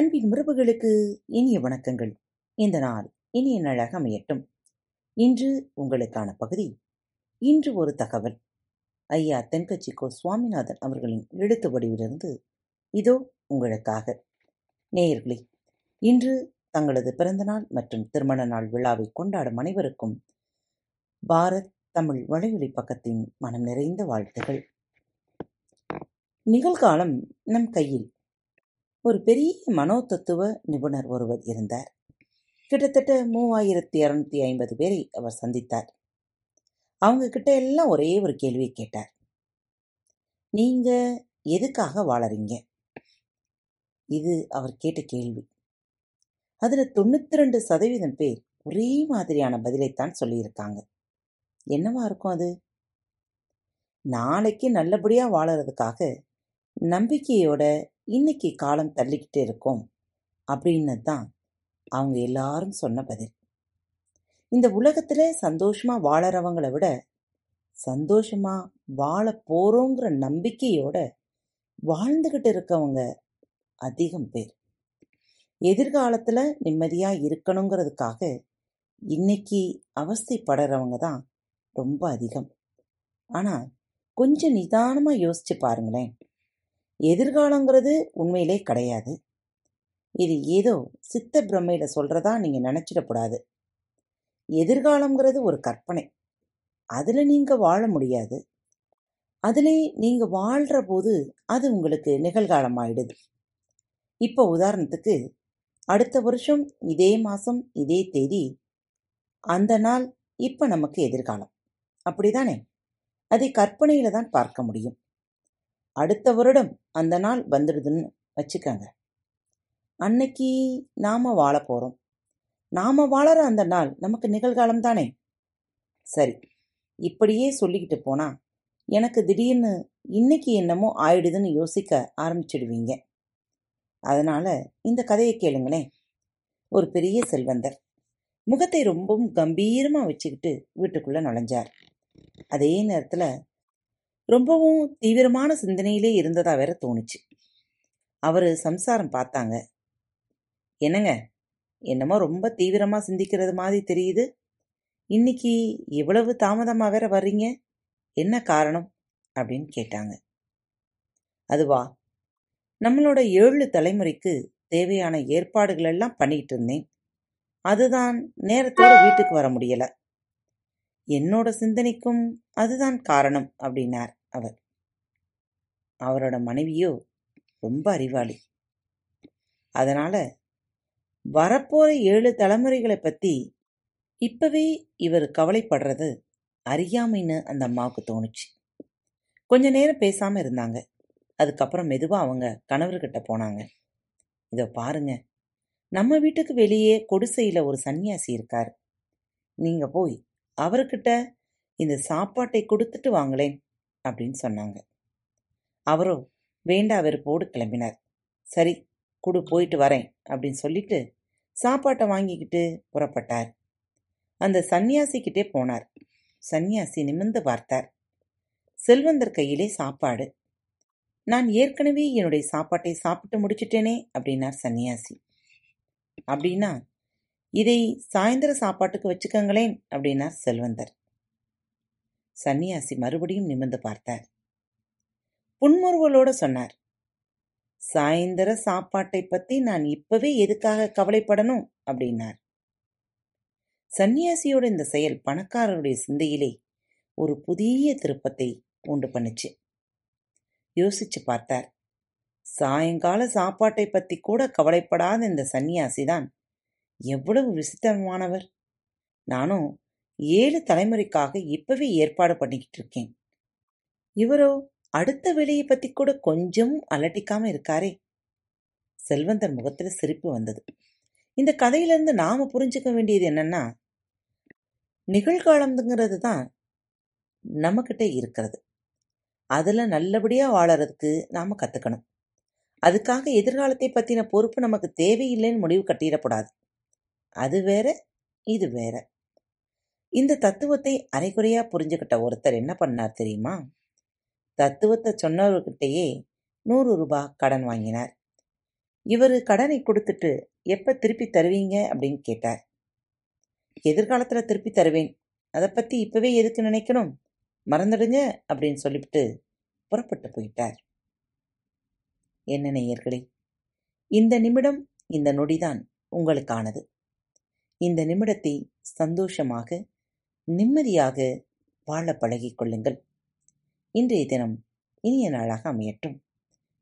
அன்பின் உறவுகளுக்கு இனிய வணக்கங்கள். இந்த நாள் இனிய நாளாக அமையட்டும். இன்று உங்களுக்கான பகுதி இன்று ஒரு தகவல். ஐயா தென்கட்சிக்கோ சுவாமிநாதன் அவர்களின் எழுத்து வடிவிலிருந்து இதோ உங்களுக்காக. நேயர்களே இன்று தங்களது பிறந்தநாள் மற்றும் திருமண நாள் விழாவை கொண்டாடும் அனைவருக்கும் பாரத் தமிழ் வலையொலி பக்கத்தின் மனம் நிறைந்த வாழ்த்துகள். நிகழ்காலம் நம் கையில். ஒரு பெரிய மனோதத்துவ நிபுணர் ஒருவர் இருந்தார். கிட்டத்தட்ட மூவாயிரத்தி இரநூத்தி ஐம்பது பேரை அவர் சந்தித்தார். அவங்க கிட்ட எல்லாம் ஒரே ஒரு கேள்வியை கேட்டார். நீங்க எதுக்காக வாழறீங்க? இது அவர் கேட்ட கேள்வி. அதில் தொண்ணூத்தி ரெண்டு சதவீதம் பேர் ஒரே மாதிரியான பதிலைத்தான் சொல்லியிருக்காங்க. என்னவா இருக்கும் அது? நாளைக்கு நல்லபடியாக வாழறதுக்காக நம்பிக்கையோட இன்னைக்கு காலம் தள்ளிக்கிட்டு இருக்கோம் அப்படின்னு தான் அவங்க எல்லாரும் சொன்ன பதில். இந்த உலகத்தில் சந்தோஷமா வாழறவங்களை விட சந்தோஷமா வாழ போறோங்கிற நம்பிக்கையோட வாழ்ந்துகிட்டு இருக்கவங்க அதிகம் பேர். எதிர்காலத்தில் நிம்மதியாக இருக்கணுங்கிறதுக்காக இன்னைக்கு அவஸ்தைப்படுறவங்க தான் ரொம்ப அதிகம். ஆனால் கொஞ்சம் நிதானமாக யோசிச்சு பாருங்களேன். எதிர்காலங்கிறது உண்மையிலே கிடையாது. இது ஏதோ சித்த பிரம்மையில சொல்றதா நீங்க நினைச்சிடக்கூடாது. எதிர்காலங்கிறது ஒரு கற்பனை. அதுல நீங்க வாழ முடியாது. அதிலே நீங்க வாழ்ற போது அது உங்களுக்கு நிகழ்காலம் ஆயிடுது இப்போ உதாரணத்துக்கு அடுத்த வருஷம் இதே மாசம் இதே தேதி அந்த நாள் இப்ப நமக்கு எதிர்காலம். அப்படிதானே? அதை கற்பனையில தான் பார்க்க முடியும். அடுத்த வருடம் அந்த நாள் வந்துடுதுன்னு வச்சுக்கோங்க. அன்னைக்கு நாம வாழ போறோம். நாம வாழற அந்த நாள் நமக்கு நிகழ்காலம் தானே? சரி இப்படியே சொல்லிக்கிட்டு போனா எனக்கு திடீர்னு இன்னைக்கு என்னமோ ஆயிடுதுன்னு யோசிக்க ஆரம்பிச்சிடுவீங்க. அதனால இந்த கதையை கேளுங்களேன். ஒரு பெரிய செல்வந்தர் முகத்தை ரொம்பவும் கம்பீரமாக வச்சுக்கிட்டு வீட்டுக்குள்ளே நுழைஞ்சார். அதே நேரத்தில் ரொம்பவும் தீவிரமான சிந்தனையிலே இருந்ததா வேற தோணுச்சு. அவரு சம்சாரம் பார்த்தாங்க. என்னங்க? என்னமோ ரொம்ப தீவிரமா சிந்திக்கிறது மாதிரி தெரியுது. இன்னைக்கு இவ்வளவு தாமதமா வேற வர்றீங்க? என்ன காரணம்? அப்படின்னு கேட்டாங்க. அதுவா? நம்மளோட ஏழு தலைமுறைக்கு தேவையான ஏற்பாடுகள் எல்லாம் பண்ணிட்டு இருந்தேன். அதுதான் நேரத்தோட வீட்டுக்கு வர முடியல. என்னோட சிந்தனைக்கும் அதுதான் காரணம் அப்படின்னார். அவர் அவரோட மனைவியோ ரொம்ப அறிவாளி. அதனால வரப்போற ஏழு தலைமுறைகளை பத்தி இப்பவே இவர் கவலைப்படுறது அறியாமைன்னு அந்த அம்மாவுக்கு தோணுச்சு. கொஞ்ச நேரம் பேசாம இருந்தாங்க. அதுக்கப்புறம் மெதுவா அவங்க கணவர்கிட்ட போனாங்க. இதோ பாருங்க. நம்ம வீட்டுக்கு வெளியே கொடுசையில் ஒரு சன்னியாசி இருக்கார். நீங்க போய் அவர்கிட்ட இந்த சாப்பாட்டை கொடுத்துட்டு வாங்களேன். அப்படின்னு சொன்னாங்க. அவரோ வேண்டா வெறுப்போடு கிளம்பினார். சரி குடு போயிட்டு வரேன் அப்படின்னு சொல்லிட்டு சாப்பாட்டை வாங்கிக்கிட்டு புறப்பட்டார். அந்த சன்னியாசிக்கிட்டே போனார். சன்னியாசி நிமிர்ந்து பார்த்தார். செல்வந்தர் கையிலே சாப்பாடு. நான் ஏற்கனவே என்னுடைய சாப்பாட்டை சாப்பிட்டு முடிச்சிட்டேனே அப்படின்னார் சன்னியாசி. அப்படின்னா இதை சாயந்தர சாப்பாட்டுக்கு வச்சுக்கங்களேன் அப்படின்னார் செல்வந்தர். சன்னியாசி மறுபடியும் நிமிர்ந்து பார்த்தார். புன்முறுவலோடு சொன்னார் சாயந்தர சாப்பாட்டை பத்தி நான் இப்பவே எதுக்காக கவலைப்படணும்? அப்படின்னார். சன்னியாசியோட இந்த செயல் பணக்காரருடைய சிந்தையிலே ஒரு புதிய திருப்பத்தை உண்டு பண்ணுச்சு. யோசிச்சு பார்த்தார் சாயங்கால சாப்பாட்டை பத்தி கூட கவலைப்படாத இந்த சன்னியாசி தான் எவ்வளவு விசித்திரமானவர். நானும் ஏழு தலைமுறைக்காக இப்பவே ஏற்பாடு பண்ணிக்கிட்டு இருக்கேன். இவரோ அடுத்த வேலையை பத்தி கூட கொஞ்சம் அலட்டிக்காம இருக்காரே. செல்வந்தர் முகத்துல சிரிப்பு வந்தது. இந்த கதையிலிருந்து நாம புரிஞ்சுக்க வேண்டியது என்னன்னா நிகழ்காலம்ங்கிறது தான் நம்மக்கிட்ட இருக்கிறது. அதில் நல்லபடியாக வாழறதுக்கு நாம் கற்றுக்கணும் அதுக்காக எதிர்காலத்தை பற்றின பொறுப்பு நமக்கு தேவையில்லைன்னு முடிவு கட்டிடக்கூடாது. அது வேற இது வேற. இந்த தத்துவத்தை அரைகுறையா புரிஞ்சுக்கிட்ட ஒருத்தர் என்ன பண்ணார் தெரியுமா? தத்துவத்தை சொன்னவர்கிட்டயே நூறு ரூபாய் கடன் வாங்கினார். இவர் கடனை கொடுத்துட்டு எப்ப திருப்பி தருவீங்க? அப்படின்னு கேட்டார். எதிர்காலத்துல திருப்பி தருவேன். அதை பத்தி இப்பவே எதுக்கு நினைக்கணும்? மறந்துடுங்க அப்படின்னு சொல்லிவிட்டு புறப்பட்டு போயிட்டார். என்ன நேயர்களே இந்த நிமிடம் இந்த நொடிதான் உங்களுக்கானது. இந்த நிமிடத்தை சந்தோஷமாக நிம்மதியாக வாழ பழகிக் கொள்ளுங்கள். இன்றைய தினம் இனிய நாளாக அமையட்டும்.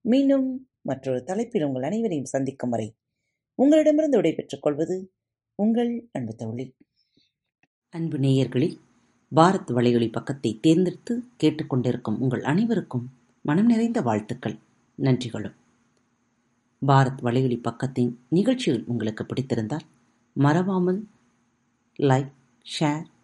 மீண்டும் மற்றொரு தலைப்பில் உங்கள் அனைவரையும் சந்திக்கும் வரை உங்களிடமிருந்து விடைபெற்றுக் கொள்வது உங்கள் அன்பு தோழி. அன்பு நேயர்களில் பாரத் வலையொலி பக்கத்தை தேர்ந்தெடுத்து கேட்டுக்கொண்டிருக்கும் உங்கள் அனைவருக்கும் மனம் நிறைந்த வாழ்த்துக்கள். நன்றிகளும். பாரத் வலையொலி பக்கத்தின் நிகழ்ச்சிகள் உங்களுக்கு பிடித்திருந்தால் மறவாமல் லைக் ஷேர்